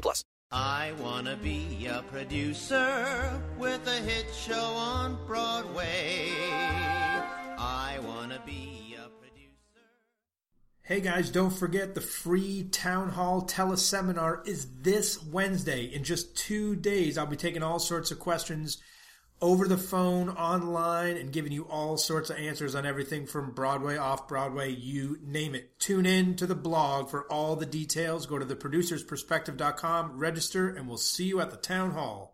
plus. I want to be a producer with a hit show on Broadway. I want to be a producer. Hey guys, don't forget the free town hall teleseminar is this Wednesday. In just two days, I'll be taking all sorts of questions over the phone, online, and giving you all sorts of answers on everything from Broadway, off Broadway, you name it. Tune in to the blog for all the details. Go to theproducersperspective.com, register, and we'll see you at the town hall.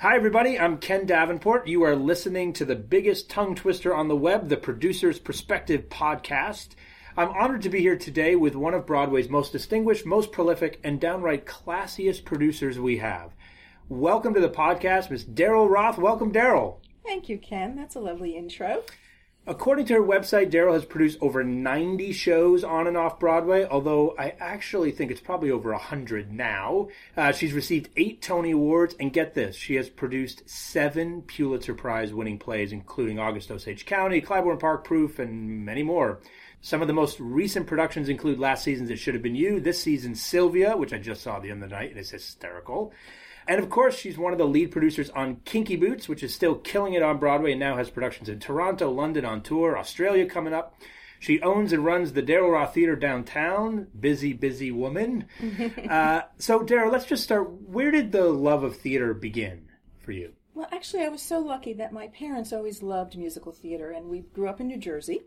Hi, everybody. I'm Ken Davenport. You are listening to the biggest tongue twister on the web, the Producer's Perspective podcast. I'm honored to be here today with one of Broadway's most distinguished, most prolific, and downright classiest producers we have. Welcome to the podcast, Miss Daryl Roth. Welcome, Daryl. Thank you, Ken. That's a lovely intro. According to her website, Daryl has produced over 90 shows on and off Broadway, although I actually think it's probably over 100 now. Uh, she's received eight Tony Awards, and get this, she has produced seven Pulitzer Prize winning plays, including August Osage County, Clybourne Park Proof, and many more. Some of the most recent productions include last season's It Should Have Been You, this season's Sylvia, which I just saw the other night, and it's hysterical. And of course, she's one of the lead producers on Kinky Boots, which is still killing it on Broadway and now has productions in Toronto, London on tour, Australia coming up. She owns and runs the Daryl Roth Theater downtown. Busy, busy woman. uh, so, Daryl, let's just start. Where did the love of theater begin for you? Well, actually, I was so lucky that my parents always loved musical theater, and we grew up in New Jersey.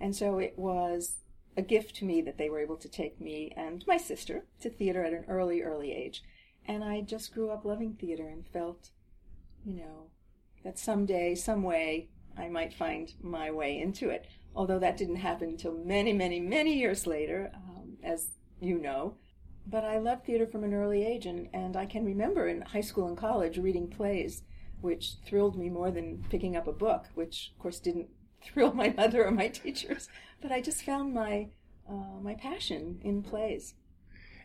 And so it was a gift to me that they were able to take me and my sister to theater at an early, early age. And I just grew up loving theater and felt, you know, that someday, some way, I might find my way into it. Although that didn't happen until many, many, many years later, um, as you know. But I loved theater from an early age, and, and I can remember in high school and college reading plays, which thrilled me more than picking up a book, which of course didn't thrill my mother or my teachers. But I just found my uh, my passion in plays.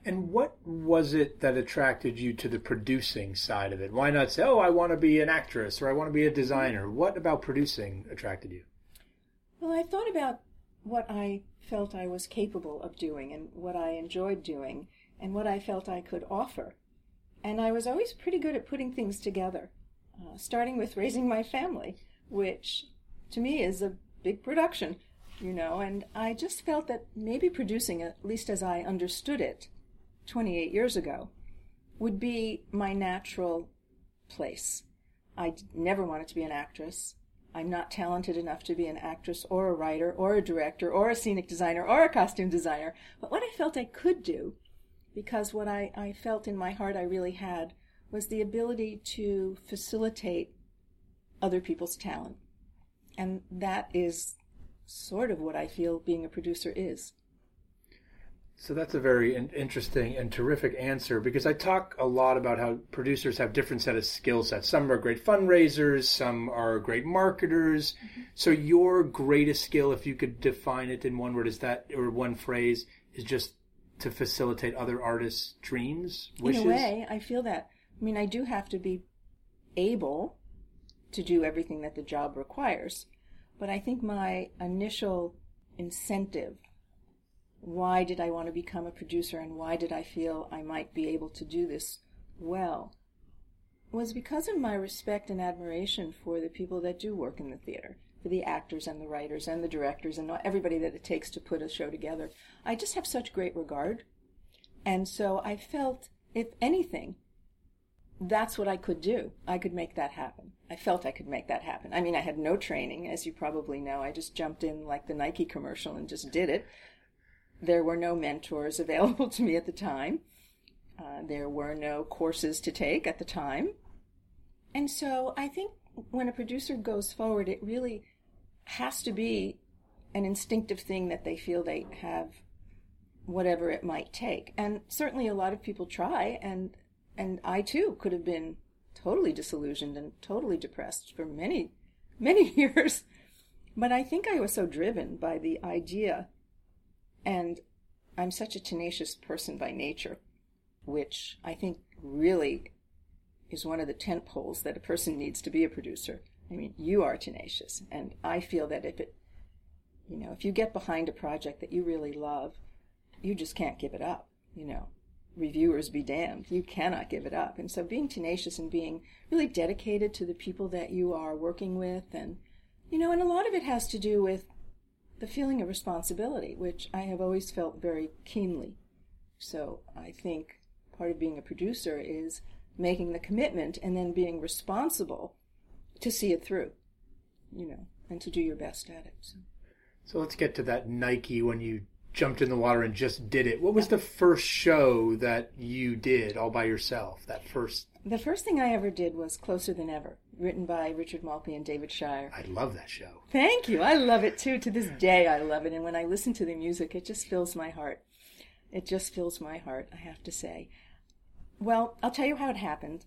And what was it that attracted you to the producing side of it? Why not say, oh, I want to be an actress or I want to be a designer? What about producing attracted you? Well, I thought about what I felt I was capable of doing and what I enjoyed doing and what I felt I could offer. And I was always pretty good at putting things together, uh, starting with raising my family, which to me is a big production, you know, and I just felt that maybe producing, at least as I understood it, 28 years ago, would be my natural place. I never wanted to be an actress. I'm not talented enough to be an actress or a writer or a director or a scenic designer or a costume designer. But what I felt I could do, because what I, I felt in my heart I really had, was the ability to facilitate other people's talent. And that is sort of what I feel being a producer is. So that's a very in- interesting and terrific answer because I talk a lot about how producers have different set of skill sets. Some are great fundraisers, some are great marketers. Mm-hmm. So your greatest skill, if you could define it in one word, is that or one phrase, is just to facilitate other artists' dreams, wishes. In a way, I feel that. I mean, I do have to be able to do everything that the job requires, but I think my initial incentive why did I want to become a producer and why did I feel I might be able to do this well was because of my respect and admiration for the people that do work in the theater, for the actors and the writers and the directors and everybody that it takes to put a show together. I just have such great regard. And so I felt, if anything, that's what I could do. I could make that happen. I felt I could make that happen. I mean, I had no training, as you probably know. I just jumped in like the Nike commercial and just did it. There were no mentors available to me at the time. Uh, there were no courses to take at the time. And so I think when a producer goes forward, it really has to be an instinctive thing that they feel they have whatever it might take. And certainly a lot of people try and and I too could have been totally disillusioned and totally depressed for many many years. But I think I was so driven by the idea and I'm such a tenacious person by nature, which I think really is one of the tent poles that a person needs to be a producer. I mean, you are tenacious, and I feel that if it, you know, if you get behind a project that you really love, you just can't give it up, you know. Reviewers be damned. You cannot give it up. And so being tenacious and being really dedicated to the people that you are working with and, you know, and a lot of it has to do with the feeling of responsibility, which I have always felt very keenly. So I think part of being a producer is making the commitment and then being responsible to see it through, you know, and to do your best at it. So. So let's get to that Nike when you jumped in the water and just did it. What was the first show that you did all by yourself? That first. The first thing I ever did was Closer Than Ever, written by Richard Maltby and David Shire. I love that show. Thank you. I love it too. To this day, I love it. And when I listen to the music, it just fills my heart. It just fills my heart, I have to say. Well, I'll tell you how it happened.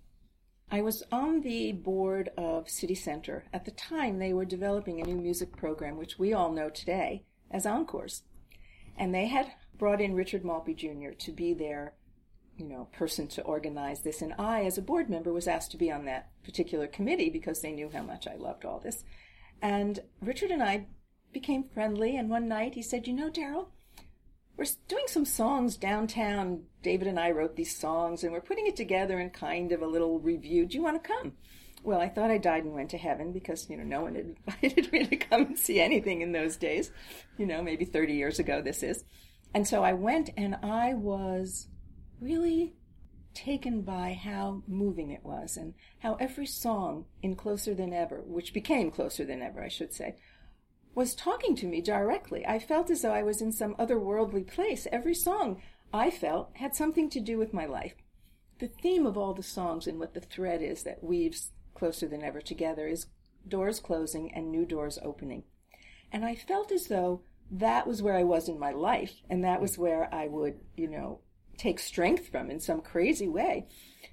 I was on the board of City Center. At the time, they were developing a new music program, which we all know today as Encores. And they had brought in Richard Maltby Jr. to be their, you know, person to organize this. And I, as a board member, was asked to be on that particular committee because they knew how much I loved all this. And Richard and I became friendly. And one night he said, You know, Daryl, we're doing some songs downtown. David and I wrote these songs and we're putting it together in kind of a little revue. Do you want to come? Well, I thought I died and went to heaven because, you know, no one had invited me to come and see anything in those days. You know, maybe 30 years ago this is. And so I went and I was really taken by how moving it was and how every song in Closer Than Ever, which became Closer Than Ever, I should say, was talking to me directly. I felt as though I was in some otherworldly place. Every song I felt had something to do with my life. The theme of all the songs and what the thread is that weaves closer than ever together is doors closing and new doors opening. And I felt as though that was where I was in my life and that was where I would, you know, take strength from in some crazy way.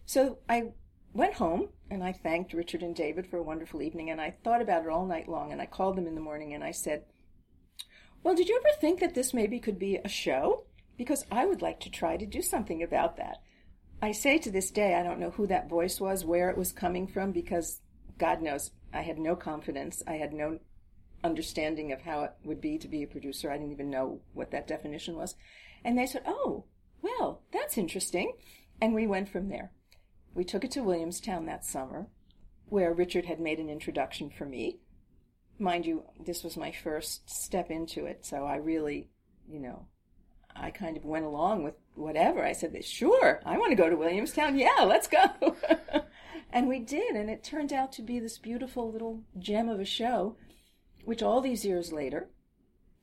So I went home and I thanked Richard and David for a wonderful evening and I thought about it all night long and I called them in the morning and I said, Well, did you ever think that this maybe could be a show? Because I would like to try to do something about that. I say to this day, I don't know who that voice was, where it was coming from, because God knows I had no confidence. I had no understanding of how it would be to be a producer. I didn't even know what that definition was. And they said, Oh, well, that's interesting. And we went from there. We took it to Williamstown that summer, where Richard had made an introduction for me. Mind you, this was my first step into it, so I really, you know, I kind of went along with whatever. I said, sure, I want to go to Williamstown. Yeah, let's go. and we did, and it turned out to be this beautiful little gem of a show, which all these years later,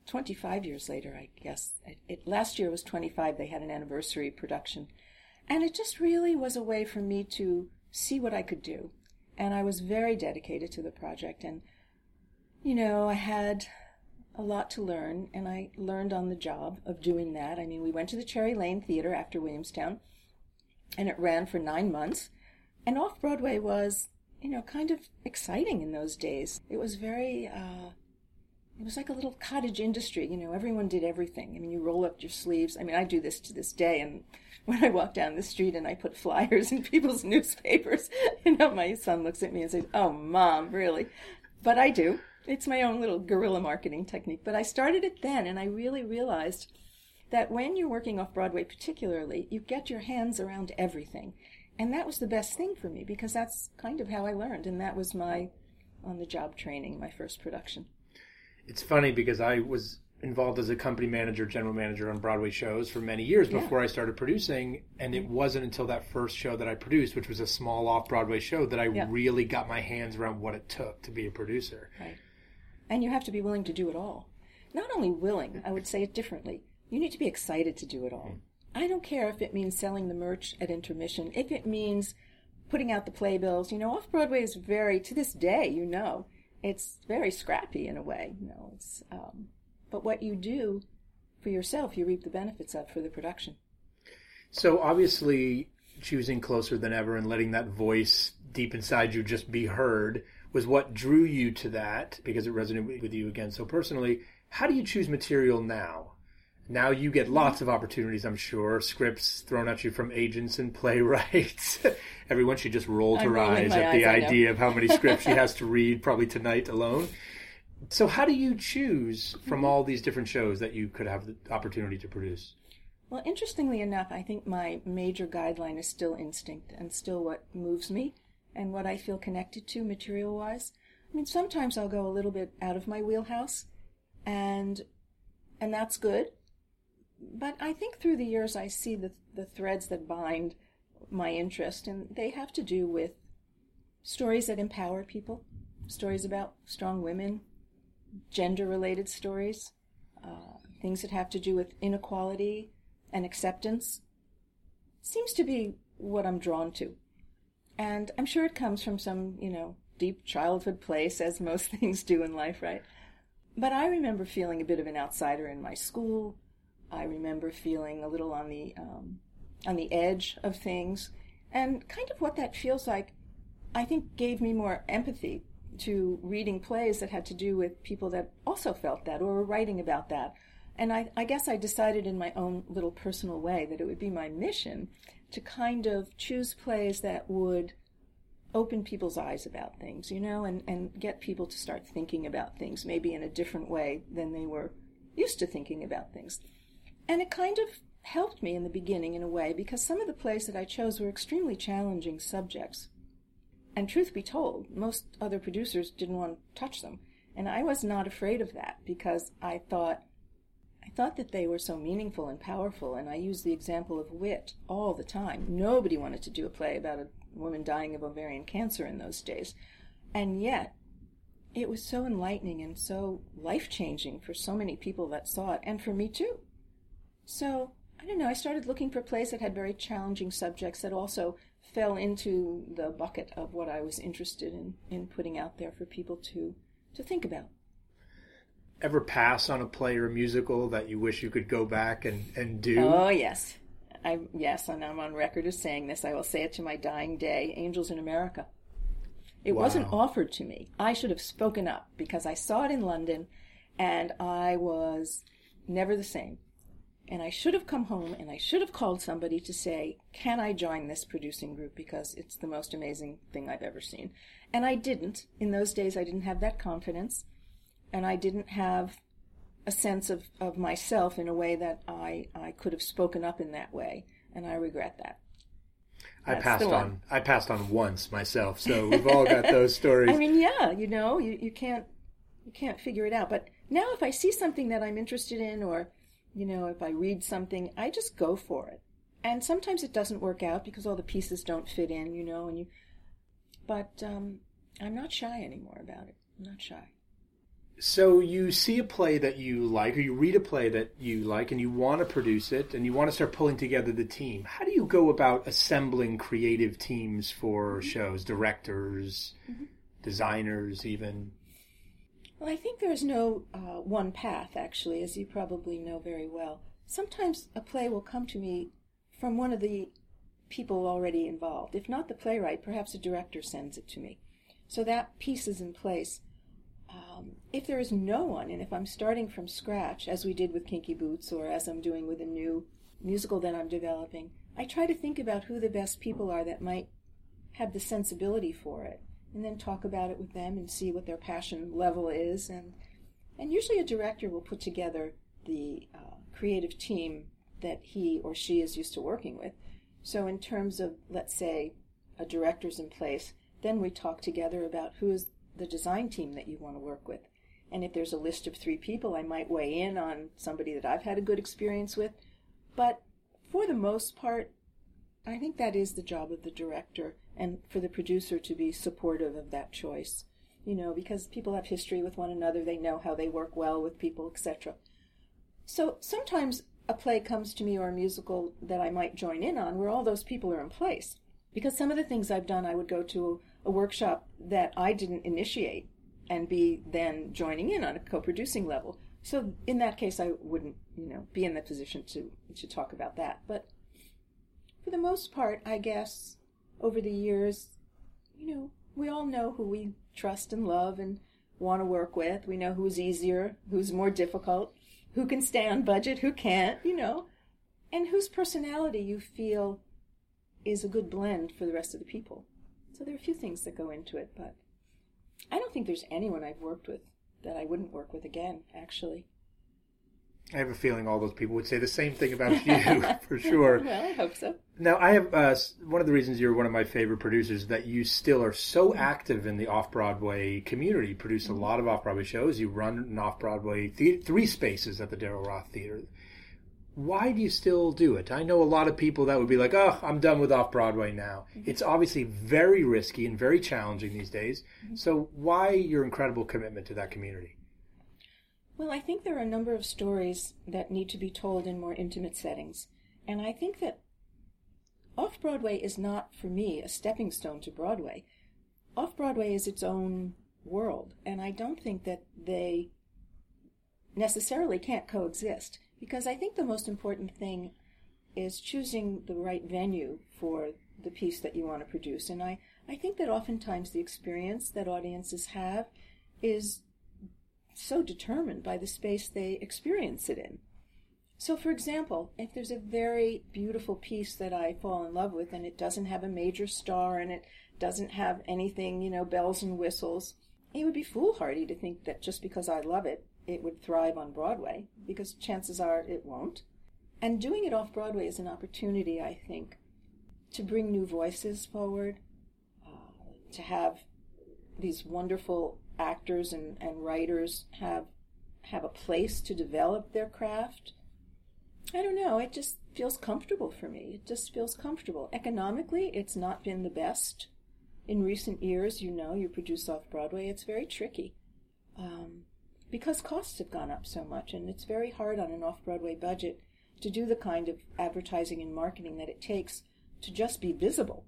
25 years later, I guess, it, last year was 25, they had an anniversary production. And it just really was a way for me to see what I could do. And I was very dedicated to the project. And, you know, I had a lot to learn, and I learned on the job of doing that. I mean, we went to the Cherry Lane Theater after Williamstown, and it ran for nine months. And off Broadway was, you know, kind of exciting in those days. It was very, uh, it was like a little cottage industry. You know, everyone did everything. I mean, you roll up your sleeves. I mean, I do this to this day. And when I walk down the street and I put flyers in people's newspapers, you know, my son looks at me and says, Oh, mom, really? But I do. It's my own little guerrilla marketing technique. But I started it then and I really realized that when you're working off Broadway, particularly, you get your hands around everything. And that was the best thing for me because that's kind of how I learned. And that was my on the job training, my first production it's funny because I was involved as a company manager, general manager on Broadway shows for many years Yeah. before I started producing. And it wasn't until that first show that I produced, which was a small off Broadway show, that I Yeah. really got my hands around what it took to be a producer. Right. And you have to be willing to do it all. Not only willing, I would say it differently. You need to be excited to do it all. Mm-hmm. I don't care if it means selling the merch at intermission, if it means putting out the playbills. You know, off Broadway is very, to this day, you know, it's very scrappy in a way. You know, it's, um, but what you do for yourself, you reap the benefits of for the production. So obviously, choosing closer than ever and letting that voice deep inside you just be heard was what drew you to that because it resonated with you again so personally. How do you choose material now? Now you get lots of opportunities, I'm sure. Scripts thrown at you from agents and playwrights. Everyone should just roll I'm her eyes at the eyes, I idea of how many scripts she has to read, probably tonight alone. So, how do you choose from all these different shows that you could have the opportunity to produce? Well, interestingly enough, I think my major guideline is still instinct and still what moves me and what I feel connected to material wise. I mean, sometimes I'll go a little bit out of my wheelhouse and and that's good. But I think through the years I see the the threads that bind my interest and they have to do with stories that empower people, stories about strong women, gender related stories, uh, things that have to do with inequality and acceptance seems to be what I'm drawn to. And I'm sure it comes from some, you know, deep childhood place, as most things do in life, right? But I remember feeling a bit of an outsider in my school. I remember feeling a little on the um, on the edge of things, and kind of what that feels like. I think gave me more empathy to reading plays that had to do with people that also felt that or were writing about that. And I, I guess I decided in my own little personal way that it would be my mission to kind of choose plays that would open people's eyes about things, you know, and, and get people to start thinking about things maybe in a different way than they were used to thinking about things. And it kind of helped me in the beginning in a way because some of the plays that I chose were extremely challenging subjects. And truth be told, most other producers didn't want to touch them. And I was not afraid of that because I thought I thought that they were so meaningful and powerful, and I use the example of wit all the time. Nobody wanted to do a play about a woman dying of ovarian cancer in those days. And yet, it was so enlightening and so life changing for so many people that saw it, and for me too. So, I don't know, I started looking for plays that had very challenging subjects that also fell into the bucket of what I was interested in, in putting out there for people to, to think about. Ever pass on a play or a musical that you wish you could go back and, and do? Oh yes, I yes, and I'm on record as saying this. I will say it to my dying day. Angels in America. It wasn't offered to me. I should have spoken up because I saw it in London, and I was never the same. And I should have come home and I should have called somebody to say, "Can I join this producing group because it's the most amazing thing I've ever seen." And I didn't. In those days, I didn't have that confidence, and I didn't have a sense of, of myself in a way that I, I could have spoken up in that way, and I regret that. I That's passed on. I passed on once myself, so we've all got those stories. I mean, yeah, you know, you, you can't you can't figure it out. But now, if I see something that I'm interested in, or You know, if I read something, I just go for it. And sometimes it doesn't work out because all the pieces don't fit in, you know, and you but um, I'm not shy anymore about it. I'm not shy. So you see a play that you like, or you read a play that you like, and you want to produce it, and you want to start pulling together the team. How do you go about assembling creative teams for shows, directors, Mm-hmm. designers, even? Well, I think there's no uh, one path, actually, as you probably know very well. Sometimes a play will come to me from one of the people already involved. If not the playwright, perhaps a director sends it to me. So that piece is in place. Um, if there is no one, and if I'm starting from scratch, as we did with Kinky Boots, or as I'm doing with a new musical that I'm developing, I try to think about who the best people are that might have the sensibility for it, and then talk about it with them and see what their passion level is. And and usually a director will put together the uh, creative team that he or she is used to working with. So in terms of, let's say, a director's in place, then we talk together about who is the design team that you want to work with. And if there's a list of three people, I might weigh in on somebody that I've had a good experience with. But for the most part, I think that is the job of the director and for the producer to be supportive of that choice. You know, because people have history with one another, they know how they work well with people, etc. So sometimes a play comes to me or a musical that I might join in on where all those people are in place. Because some of the things I've done, I would go to a workshop that I didn't initiate and be then joining in on a co-producing level. So in that case, I wouldn't, you know, be in the position to to talk about that. But for the most part, I guess over the years, you know, we all know who we trust and love and want to work with. We know who's easier, who's more difficult, who can stay on budget, who can't, you know, and whose personality you feel is a good blend for the rest of the people. So there are a few things that go into it, but I don't think there's anyone I've worked with that I wouldn't work with again, actually. I have a feeling all those people would say the same thing about you, for sure. Well, I hope so. Now, I have uh, one of the reasons you're one of my favorite producers that you still are so active in the off Broadway community. You produce a mm-hmm. lot of off Broadway shows. You run an off Broadway the- three spaces at the Daryl Roth Theater. Why do you still do it? I know a lot of people that would be like, "Oh, I'm done with off Broadway now." Mm-hmm. It's obviously very risky and very challenging these days. Mm-hmm. So, why your incredible commitment to that community? Well, I think there are a number of stories that need to be told in more intimate settings. And I think that off Broadway is not, for me, a stepping stone to Broadway. Off Broadway is its own world. And I don't think that they necessarily can't coexist. Because I think the most important thing is choosing the right venue for the piece that you want to produce. And I, I think that oftentimes the experience that audiences have is so determined by the space they experience it in. So, for example, if there's a very beautiful piece that I fall in love with and it doesn't have a major star and it doesn't have anything, you know, bells and whistles, it would be foolhardy to think that just because I love it, it would thrive on Broadway, because chances are it won't. And doing it off Broadway is an opportunity, I think, to bring new voices forward, uh, to have these wonderful actors and, and writers have have a place to develop their craft. I don't know, it just feels comfortable for me. It just feels comfortable. Economically, it's not been the best. In recent years, you know, you produce off Broadway, it's very tricky. Um, because costs have gone up so much, and it's very hard on an off Broadway budget to do the kind of advertising and marketing that it takes to just be visible.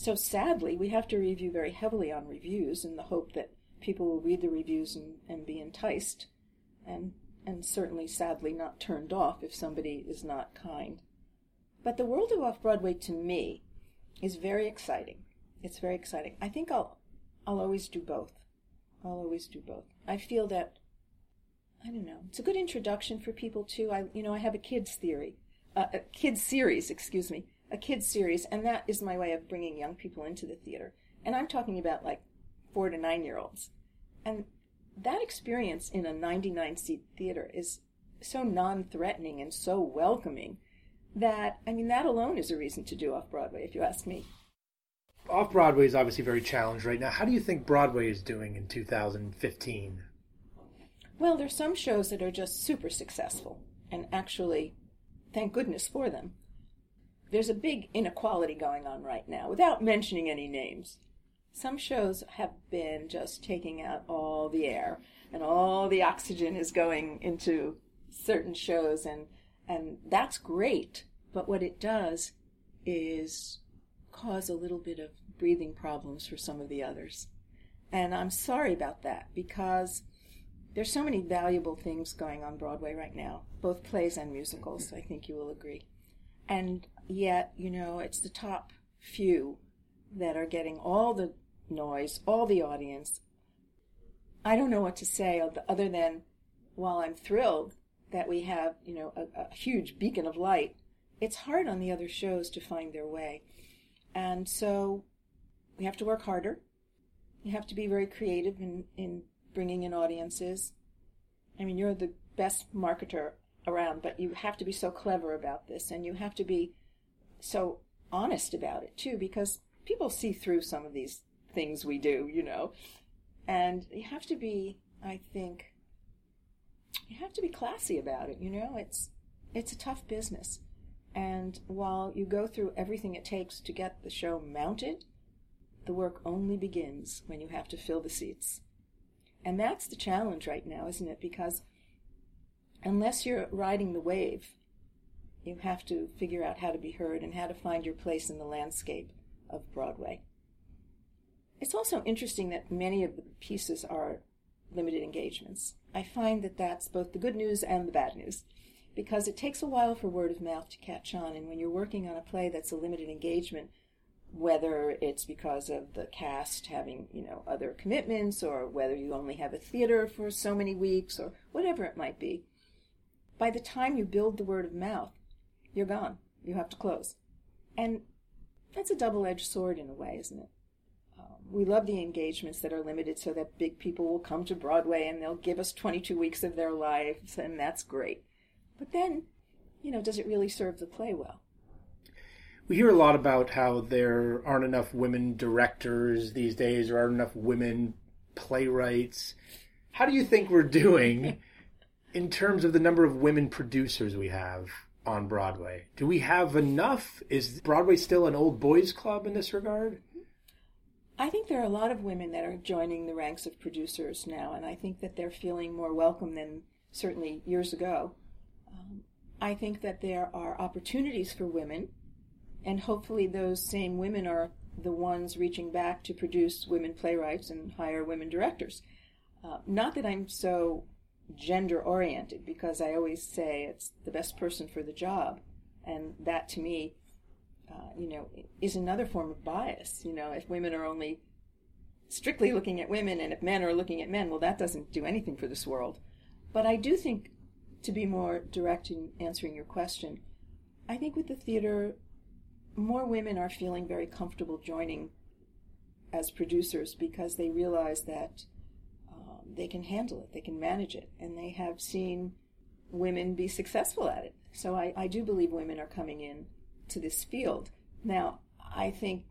So sadly, we have to review very heavily on reviews in the hope that people will read the reviews and, and be enticed, and and certainly sadly not turned off if somebody is not kind. But the world of off Broadway to me is very exciting. It's very exciting. I think I'll I'll always do both. I'll always do both. I feel that I don't know. It's a good introduction for people too. I you know I have a kids theory, uh, a kids series, excuse me, a kids series, and that is my way of bringing young people into the theater. And I'm talking about like four to nine year olds, and that experience in a 99 seat theater is so non-threatening and so welcoming that I mean that alone is a reason to do off Broadway, if you ask me. Off Broadway is obviously very challenged right now. How do you think Broadway is doing in 2015? Well, there's some shows that are just super successful. and actually, thank goodness for them. There's a big inequality going on right now, without mentioning any names. Some shows have been just taking out all the air, and all the oxygen is going into certain shows, and, and that's great. But what it does is cause a little bit of breathing problems for some of the others. And I'm sorry about that because there's so many valuable things going on Broadway right now, both plays and musicals, I think you will agree. And yet, you know, it's the top few that are getting all the noise, all the audience. I don't know what to say other than while I'm thrilled that we have, you know, a, a huge beacon of light, it's hard on the other shows to find their way. And so we have to work harder. You have to be very creative in, in bringing in audiences. I mean, you're the best marketer around, but you have to be so clever about this and you have to be so honest about it too, because people see through some of these things we do, you know. And you have to be, I think, you have to be classy about it, you know. It's it's a tough business. And while you go through everything it takes to get the show mounted, the work only begins when you have to fill the seats. And that's the challenge right now, isn't it? Because unless you're riding the wave, you have to figure out how to be heard and how to find your place in the landscape of Broadway. It's also interesting that many of the pieces are limited engagements. I find that that's both the good news and the bad news because it takes a while for word of mouth to catch on. And when you're working on a play that's a limited engagement, whether it's because of the cast having, you know, other commitments or whether you only have a theater for so many weeks or whatever it might be, by the time you build the word of mouth, you're gone. You have to close. And that's a double edged sword in a way, isn't it? Um, we love the engagements that are limited so that big people will come to Broadway and they'll give us 22 weeks of their lives, and that's great. But then, you know, does it really serve the play well? We hear a lot about how there aren't enough women directors these days, or aren't enough women playwrights. How do you think we're doing in terms of the number of women producers we have on Broadway? Do we have enough? Is Broadway still an old boys club in this regard? I think there are a lot of women that are joining the ranks of producers now, and I think that they're feeling more welcome than certainly years ago. Um, I think that there are opportunities for women, and hopefully those same women are the ones reaching back to produce women playwrights and hire women directors. Uh, not that I'm so gender oriented, because I always say it's the best person for the job, and that to me uh, you know, is another form of bias. You know, if women are only strictly looking at women and if men are looking at men, well, that doesn't do anything for this world. But I do think, to be more direct in answering your question, I think with the theater, more women are feeling very comfortable joining as producers because they realize that they can handle it, they can manage it, and they have seen women be successful at it. So I, I do believe women are coming in to this field. Now, I think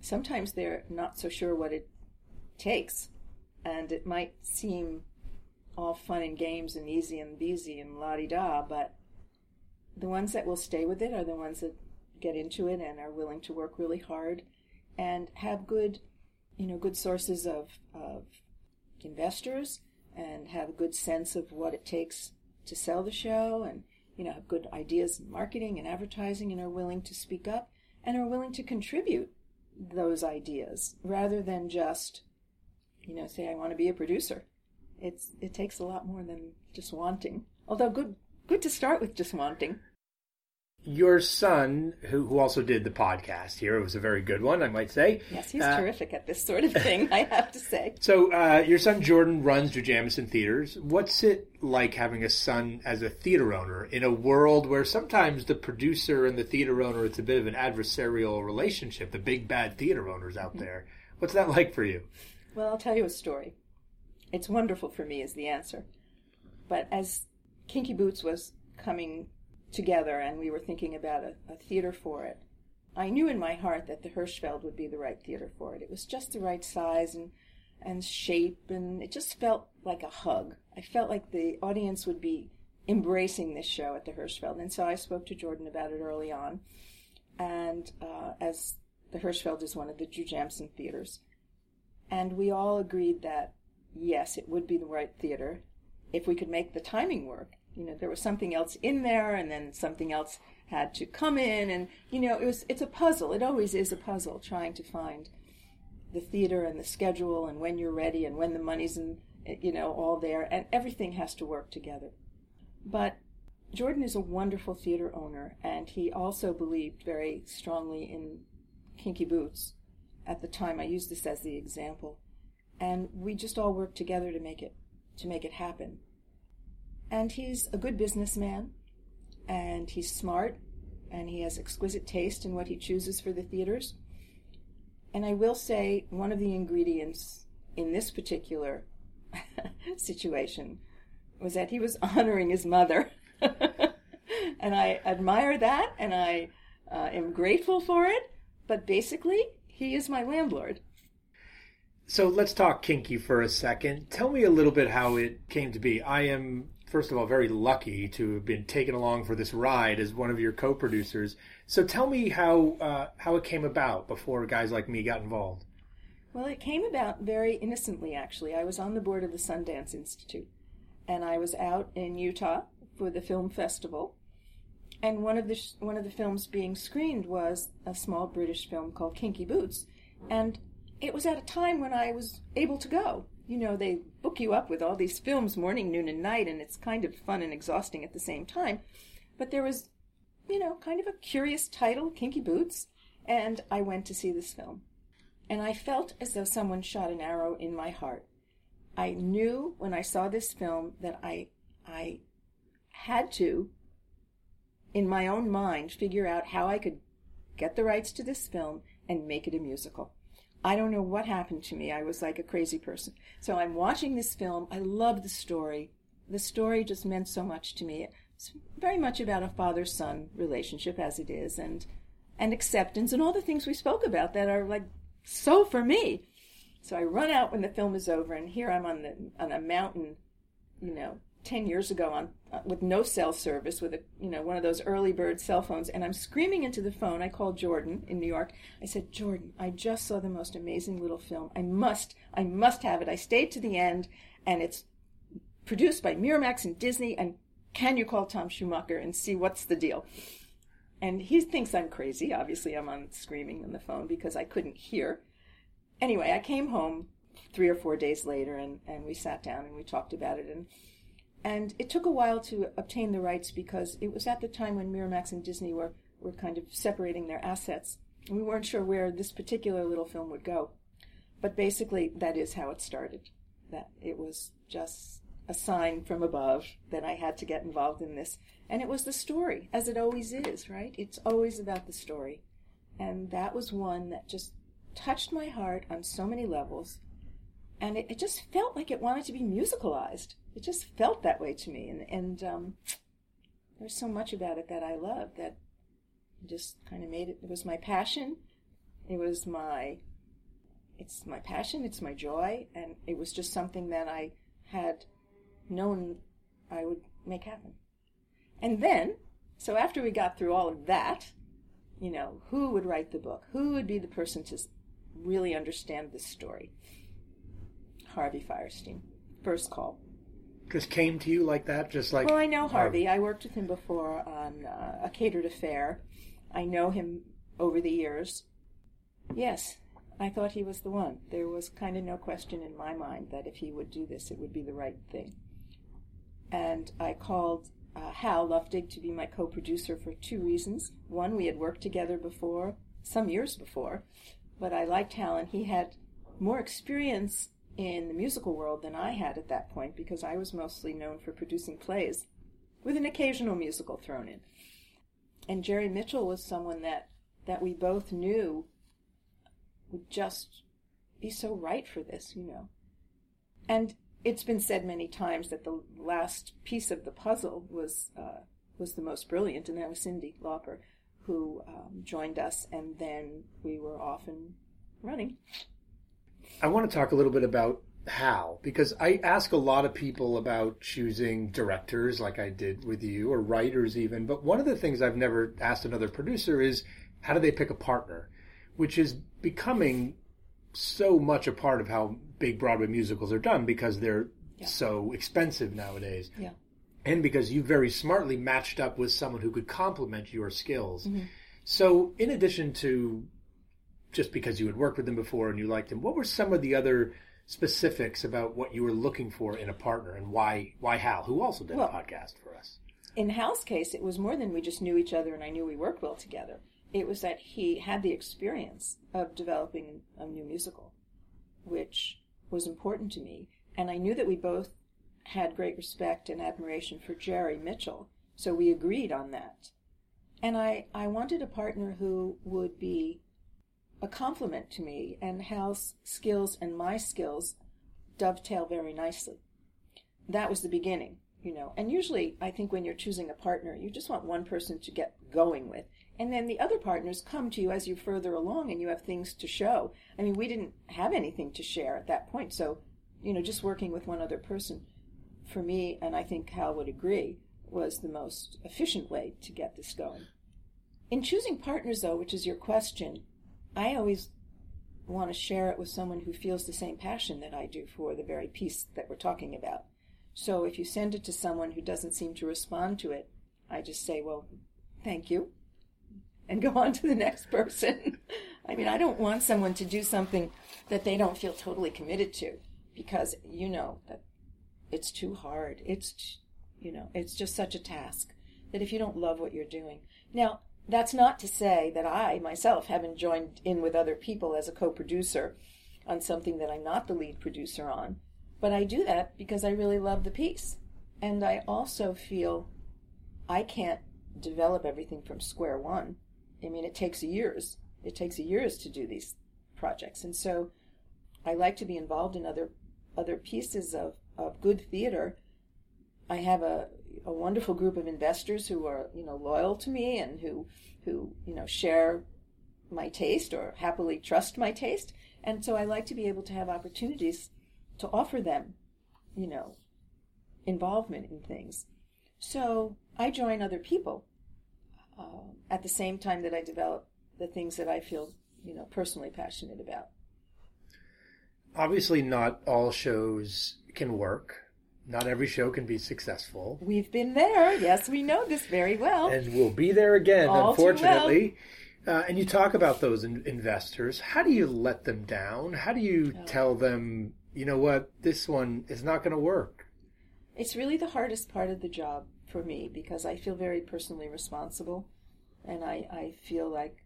sometimes they're not so sure what it takes, and it might seem all fun and games and easy and beasy and la di da, but the ones that will stay with it are the ones that get into it and are willing to work really hard and have good, you know, good sources of, of investors and have a good sense of what it takes to sell the show and you know, have good ideas in marketing and advertising and are willing to speak up and are willing to contribute those ideas rather than just, you know, say, I want to be a producer. It's, it takes a lot more than just wanting. Although good, good to start with just wanting your son, who, who also did the podcast here, it was a very good one, I might say. Yes, he's uh, terrific at this sort of thing, I have to say. So, uh, your son Jordan runs Jujamcyn Theaters. What's it like having a son as a theater owner in a world where sometimes the producer and the theater owner, it's a bit of an adversarial relationship, the big bad theater owners out mm-hmm. there? What's that like for you? Well, I'll tell you a story. It's wonderful for me, is the answer. But as Kinky Boots was coming together and we were thinking about a, a theater for it. I knew in my heart that the Hirschfeld would be the right theater for it. It was just the right size and and shape and it just felt like a hug. I felt like the audience would be embracing this show at the Hirschfeld. And so I spoke to Jordan about it early on. And uh, as the Hirschfeld is one of the Jujamcyn theaters. And we all agreed that, yes, it would be the right theater if we could make the timing work. You know, there was something else in there, and then something else had to come in, and you know, it was it's a puzzle. It always is a puzzle trying to find the theater and the schedule, and when you're ready, and when the money's in, you know, all there, and everything has to work together. But Jordan is a wonderful theater owner, and he also believed very strongly in Kinky Boots. At the time, I used this as the example, and we just all worked together to make it to make it happen. And he's a good businessman, and he's smart, and he has exquisite taste in what he chooses for the theaters. And I will say one of the ingredients in this particular situation was that he was honoring his mother. and I admire that, and I uh, am grateful for it. But basically, he is my landlord. So let's talk kinky for a second. Tell me a little bit how it came to be. I am, first of all, very lucky to have been taken along for this ride as one of your co-producers. So tell me how uh, how it came about before guys like me got involved. Well, it came about very innocently, actually. I was on the board of the Sundance Institute, and I was out in Utah for the film festival, and one of the sh- one of the films being screened was a small British film called Kinky Boots, and it was at a time when I was able to go. You know, they book you up with all these films morning, noon, and night, and it's kind of fun and exhausting at the same time. But there was, you know, kind of a curious title, Kinky Boots, and I went to see this film. And I felt as though someone shot an arrow in my heart. I knew when I saw this film that I I had to in my own mind, figure out how I could get the rights to this film and make it a musical. I don't know what happened to me. I was like a crazy person. So I'm watching this film. I love the story. The story just meant so much to me. It's very much about a father son relationship, as it is, and and acceptance and all the things we spoke about that are like so for me. So I run out when the film is over, and here I'm on the on a mountain, you know, 10 years ago on uh, with no cell service with a you know one of those early bird cell phones and I'm screaming into the phone. I called Jordan in New York. I said Jordan I just saw the most amazing little film. I must I must have it. I stayed to the end and it's produced by Miramax and Disney and can you call Tom Schumacher and see what's the deal? And he thinks I'm crazy. Obviously I'm on screaming on the phone because I couldn't hear. Anyway I came home three or four days later and and we sat down and we talked about it and and it took a while to obtain the rights because it was at the time when Miramax and Disney were, were kind of separating their assets. And we weren't sure where this particular little film would go. But basically, that is how it started. That it was just a sign from above that I had to get involved in this. And it was the story, as it always is, right? It's always about the story. And that was one that just touched my heart on so many levels. And it, it just felt like it wanted to be musicalized it just felt that way to me, and and um, there's so much about it that I love that just kind of made it. It was my passion. It was my. It's my passion. It's my joy, and it was just something that I had known I would make happen. And then, so after we got through all of that, you know, who would write the book? Who would be the person to really understand this story? Harvey Fierstein. First call just came to you like that, just like. Well, I know Harvey. I worked with him before on uh, a catered affair. I know him over the years. Yes, I thought he was the one. There was kind of no question in my mind that if he would do this, it would be the right thing. And I called uh, Hal Luftig to be my co-producer for two reasons. One, we had worked together before, some years before, but I liked Hal, and he had more experience in the musical world than I had at that point because I was mostly known for producing plays with an occasional musical thrown in. And Jerry Mitchell was someone that, that we both knew would just be so right for this, you know. And it's been said many times that the last piece of the puzzle was uh, was the most brilliant, and that was Cyndi Lauper, who um, joined us, and then we were off and running. I want to talk a little bit about how because I ask a lot of people about choosing directors, like I did with you, or writers even. But one of the things I've never asked another producer is how do they pick a partner, which is becoming so much a part of how big Broadway musicals are done because they're so expensive nowadays. Yeah. And because you very smartly matched up with someone who could complement your skills. Mhm. So, in addition to just because you had worked with them before and you liked him, what were some of the other specifics about what you were looking for in a partner and why why Hal, who also did Well- a podcast for us? In Hal's case, it was more than we just knew each other and I knew we worked well together. It was that he had the experience of developing a new musical, which was important to me. And I knew that we both had great respect and admiration for Jerry Mitchell, so we agreed on that. And I, I wanted a partner who would be a compliment to me, and Hal's skills and my skills dovetail very nicely. That was the beginning, you know. And usually, I think when you're choosing a partner, you just want one person to get going with. And then the other partners come to you as you're further along and you have things to show. I mean, we didn't have anything to share at that point. So, you know, just working with one other person, for me, and I think Hal would agree, was the most efficient way to get this going. In choosing partners, though, which is your question, I always want to share it with someone who feels the same passion that I do for the very piece that we're talking about. So if you send it to someone who doesn't seem to respond to it, I just say, well, thank you, and go on to the next person. I mean, I don't want someone to do something that they don't feel totally committed to because you know that it's too hard. It's, you know, it's just such a task that if you don't love what you're doing. Now, that's not to say that I myself haven't joined in with other people as a co producer on something that I'm not the lead producer on, but I do that because I really love the piece. And I also feel I can't develop everything from square one. I mean, it takes years. It takes years to do these projects. And so I like to be involved in other other pieces of, of good theater. I have a, a wonderful group of investors who are, you know, loyal to me and who who, you know, share my taste or happily trust my taste. And so I like to be able to have opportunities to offer them, you know, involvement in things. So I join other people uh, at the same time that I develop the things that I feel, you know, personally passionate about. Obviously, not all shows can work. Not every show can be successful. We've been there. Yes, we know this very well. and we'll be there again, All unfortunately. Uh, and you talk about those in- investors. How do you let them down? How do you Oh. tell them, you know what, this one is not going to work? It's really the hardest part of the job for me because I feel very personally responsible and I, I feel like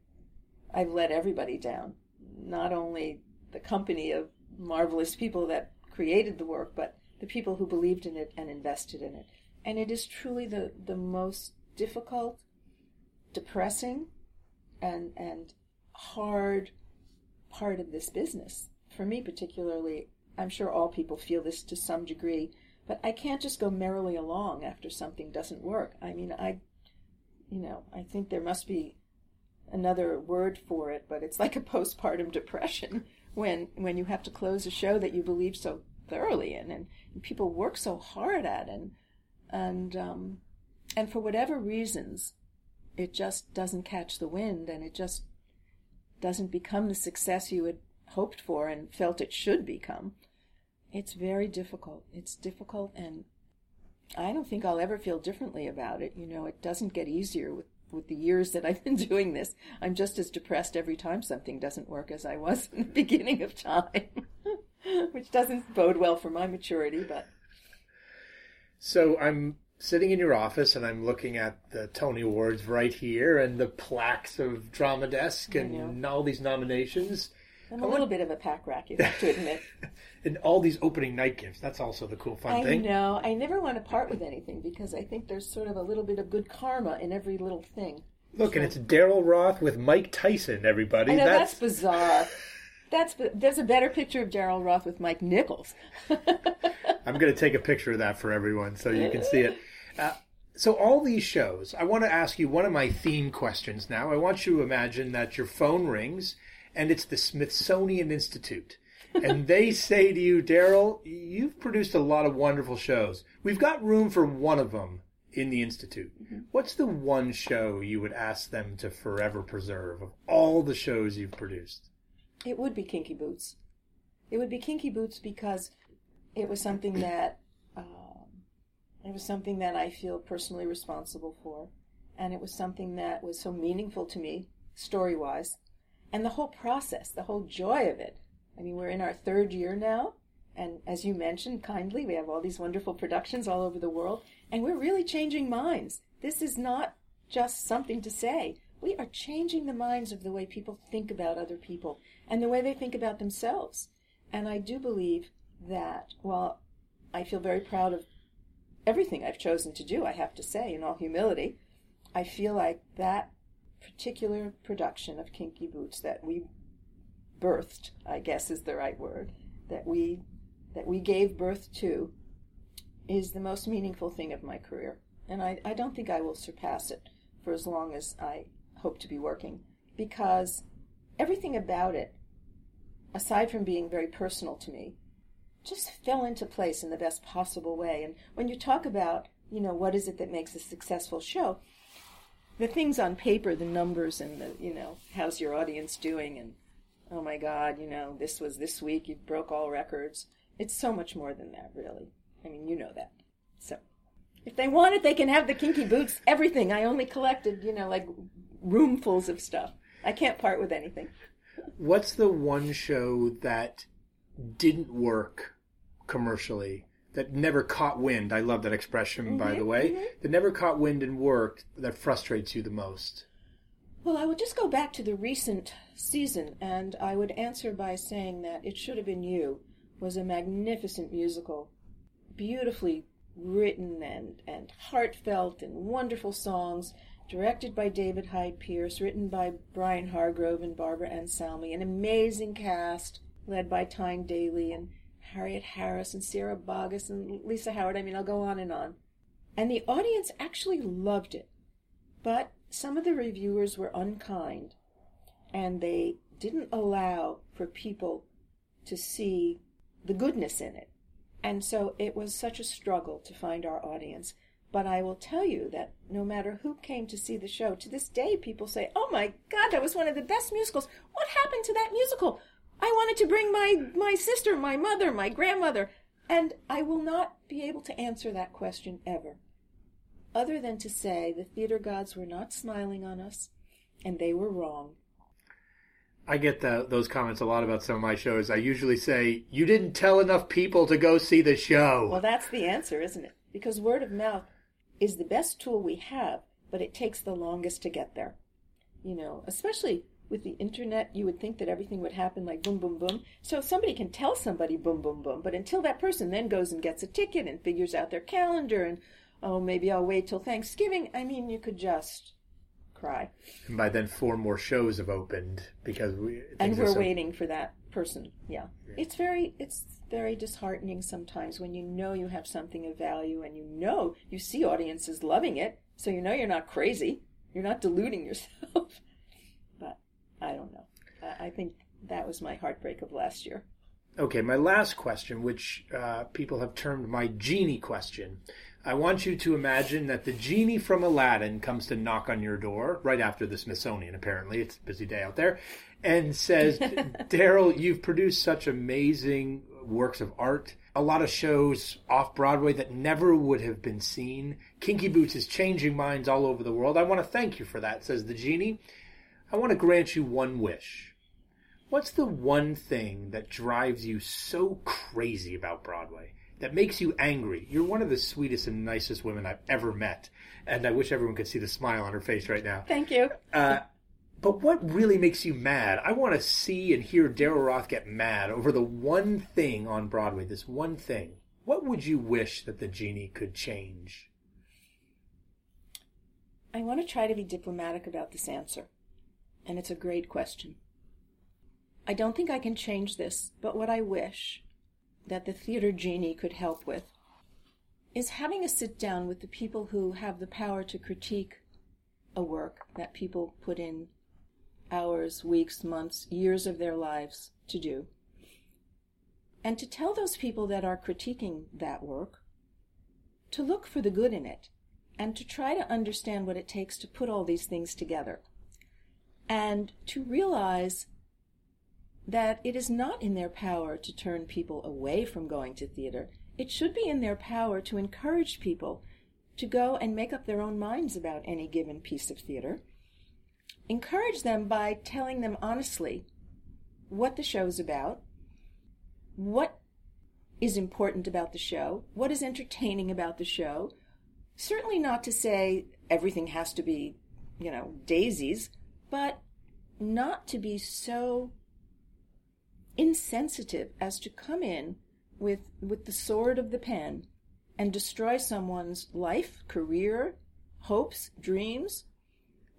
I've let everybody down. Not only the company of marvelous people that created the work, but the people who believed in it and invested in it. And it is truly the, the most difficult, depressing, and, and hard part of this business. For me, particularly, I'm sure all people feel this to some degree, but I can't just go merrily along after something doesn't work. I mean, I, you know, I think there must be another word for it, but it's like a postpartum depression when when you have to close a show that you believe so thoroughly in and, and people work so hard at and and um, and for whatever reasons, it just doesn't catch the wind and it just doesn't become the success you had hoped for and felt it should become. It's very difficult. It's difficult and I don't think I'll ever feel differently about it. You know, it doesn't get easier with, with the years that I've been doing this. I'm just as depressed every time something doesn't work as I was in the beginning of time, which doesn't bode well for my maturity, but So I'm sitting in your office and I'm looking at the Tony Awards right here and the plaques of Drama Desk and all these nominations. I'm a little bit of a pack rat, you have to admit. and all these opening night gifts. That's also the cool fun I thing. I know. I never want to part with anything because I think there's sort of a little bit of good karma in every little thing. Look, and it's Daryl Roth with Mike Tyson, everybody. I know that's, bizarre. That's there's a better picture of Daryl Roth with Mike Nichols. I'm going to take a picture of that for everyone so you can see it. Uh, so all these shows, I want to ask you one of my theme questions now. I want you to imagine that your phone rings and it's the Smithsonian Institute. and they say to you, Daryl, you've produced a lot of wonderful shows. We've got room for one of them in the Institute. What's the one show you would ask them to forever preserve of all the shows you've produced? It would be Kinky Boots. It would be Kinky Boots because it was something that um, it was something that I feel personally responsible for, and it was something that was so meaningful to me, story wise, and the whole process, the whole joy of it. I mean, we're in our third year now, and as you mentioned kindly, we have all these wonderful productions all over the world, and we're really changing minds. This is not just something to say. We are changing the minds of the way people think about other people and the way they think about themselves. And I do believe that while I feel very proud of everything I've chosen to do, I have to say, in all humility, I feel like that particular production of Kinky Boots that we birthed, I guess is the right word, that we that we gave birth to is the most meaningful thing of my career. And I, I don't think I will surpass it for as long as I hope to be working because everything about it, aside from being very personal to me, just fell into place in the best possible way. And when you talk about, you know, what is it that makes a successful show, the things on paper, the numbers and the, you know, how's your audience doing and oh my God, you know, this was this week, you broke all records. It's so much more than that, really. I mean, you know that. So, if they want it, they can have the kinky boots, everything. I only collected, you know, like roomfuls of stuff. I can't part with anything. What's the one show that didn't work commercially, that never caught wind? I love that expression, by Mhm, the way. mhm. That never caught wind and worked, that frustrates you the most? Well, I would just go back to the recent season, and I would answer by saying that It Should Have Been You was a magnificent musical, beautifully written and, and heartfelt and wonderful songs, directed by David Hyde Pierce, written by Brian Hargrove and Barbara Anselmi, an amazing cast led by Tyne Daly and Harriet Harris and Sierra Boggess and Lisa Howard. I mean, I'll go on and on. And the audience actually loved it. But some of the reviewers were unkind and they didn't allow for people to see the goodness in it. And so it was such a struggle to find our audience. But I will tell you that no matter who came to see the show, to this day people say, Oh my God, that was one of the best musicals. What happened to that musical? I wanted to bring my, my sister, my mother, my grandmother. And I will not be able to answer that question ever other than to say the theater gods were not smiling on us and they were wrong. I get the, those comments a lot about some of my shows. I usually say, You didn't tell enough people to go see the show. Well, that's the answer, isn't it? Because word of mouth is the best tool we have, but it takes the longest to get there. You know, especially with the internet, you would think that everything would happen like boom, boom, boom. So somebody can tell somebody boom, boom, boom, but until that person then goes and gets a ticket and figures out their calendar and, oh, maybe I'll wait till Thanksgiving, I mean, you could just cry. And by then, four more shows have opened because we. and we're so- waiting for that person yeah. it's very it's very disheartening sometimes when you know you have something of value and you know you see audiences loving it so you know you're not crazy you're not deluding yourself but i don't know I- think that was my heartbreak of last year Okay, my last question, which uh, people have termed my genie question. I want you to imagine that the genie from Aladdin comes to knock on your door right after the Smithsonian, apparently. It's a busy day out there. And says, Daryl, you've produced such amazing works of art, a lot of shows off Broadway that never would have been seen. Kinky Boots is changing minds all over the world. I want to thank you for that, says the genie. I want to grant you one wish. What's the one thing that drives you so crazy about Broadway? That makes you angry? You're one of the sweetest and nicest women I've ever met. And I wish everyone could see the smile on her face right now. thank you Uh, but what really makes you mad? I want to see and hear Daryl Roth get mad over the one thing on Broadway, this one thing. What would you wish that the genie could change? i want to try to be diplomatic about this answer and it's a great question I don't think I can change this, but what I wish that the theater genie could help with is having a sit down with the people who have the power to critique a work that people put in hours, weeks, months, years of their lives to do, and to tell those people that are critiquing that work to look for the good in it and to try to understand what it takes to put all these things together and to realize that it is not in their power to turn people away from going to theater. It should be in their power to encourage people to go and make up their own minds about any given piece of theater. Encourage them by telling them honestly what the show's about, what is important about the show, what is entertaining about the show. Certainly not to say everything has to be, you know, daisies, but not to be so insensitive as to come in with with the sword of the pen and destroy someone's life, career, hopes, dreams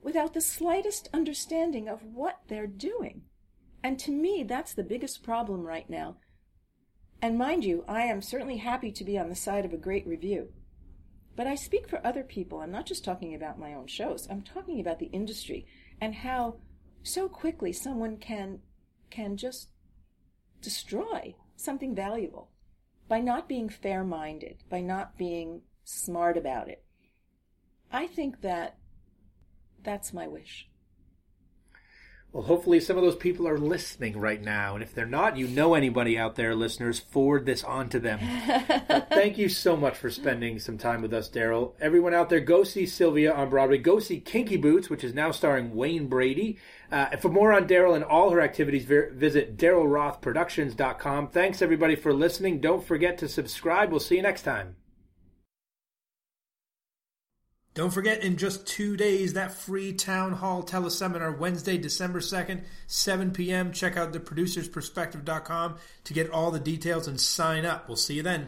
without the slightest understanding of what they're doing. And to me, that's the biggest problem right now. And mind you, I am certainly happy to be on the side of a great review. But I speak for other people. I'm not just talking about my own shows. I'm talking about the industry and how so quickly someone can can just destroy something valuable by not being fair minded, by not being smart about it. I think that that's my wish. Well, hopefully, some of those people are listening right now. And if they're not, you know anybody out there, listeners, forward this on to them. thank you so much for spending some time with us, Daryl. Everyone out there, go see Sylvia on Broadway. Go see Kinky Boots, which is now starring Wayne Brady. Uh, for more on Daryl and all her activities, visit darylrothproductions.com. Thanks, everybody, for listening. Don't forget to subscribe. We'll see you next time. Don't forget, in just two days, that free town hall teleseminar, Wednesday, December 2nd, 7 p.m. Check out theproducersperspective.com to get all the details and sign up. We'll see you then.